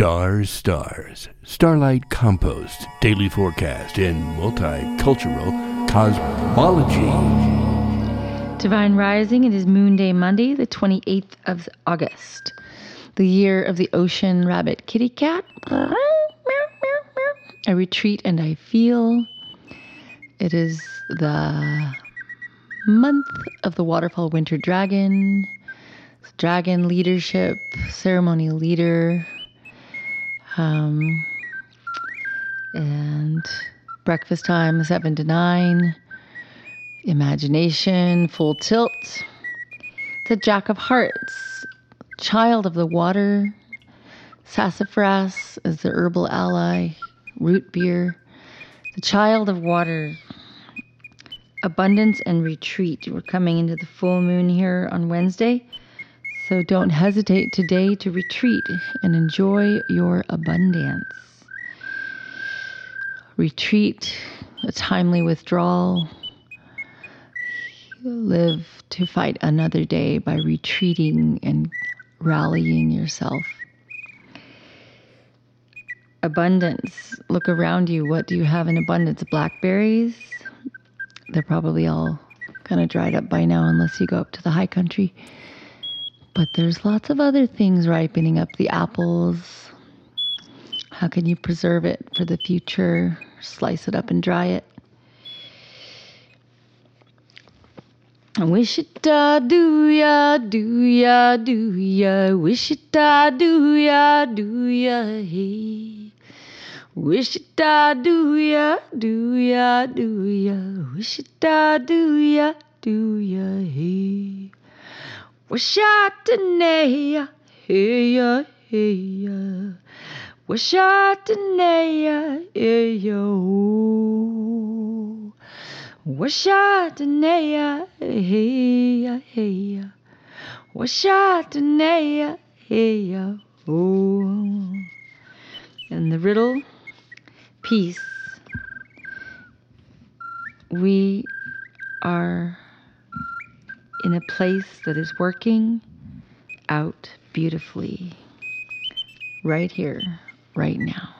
Stars, stars, starlight compost, daily forecast, and multicultural cosmology. Divine Rising, it is Moon Day Monday, the 28th of August, the year of the ocean rabbit kitty cat. I retreat and I feel. It is the month of the waterfall winter dragon, dragon leadership, ceremony leader, um, and breakfast time, 7 to 9. Imagination, full tilt. The Jack of Hearts, child of the water. Sassafras is the herbal ally. Root beer. The child of water. Abundance and retreat. We're coming into the full moon here on Wednesday. So don't hesitate today to retreat and enjoy your abundance. Retreat, a timely withdrawal. Live to fight another day by retreating and rallying yourself. Abundance. Look around you. What do you have in abundance? Blackberries. They're probably all kind of dried up by now, unless you go up to the high country. But there's lots of other things ripening up the apples. How can you preserve it for the future? Slice it up and dry it. Wish it uh, I do ya, do ya, do ya. Wish it uh, I do ya, do ya, hey. Wish it uh, I do ya, do ya, do ya. Wish it I do ya, do ya, hey. I didn't hey ya, hey ya. I didn't hey yo. Wish I didn't hey ya, hey ya. I didn't hey ya. Oh. And the riddle, peace. We are in a place that is working out beautifully right here, right now.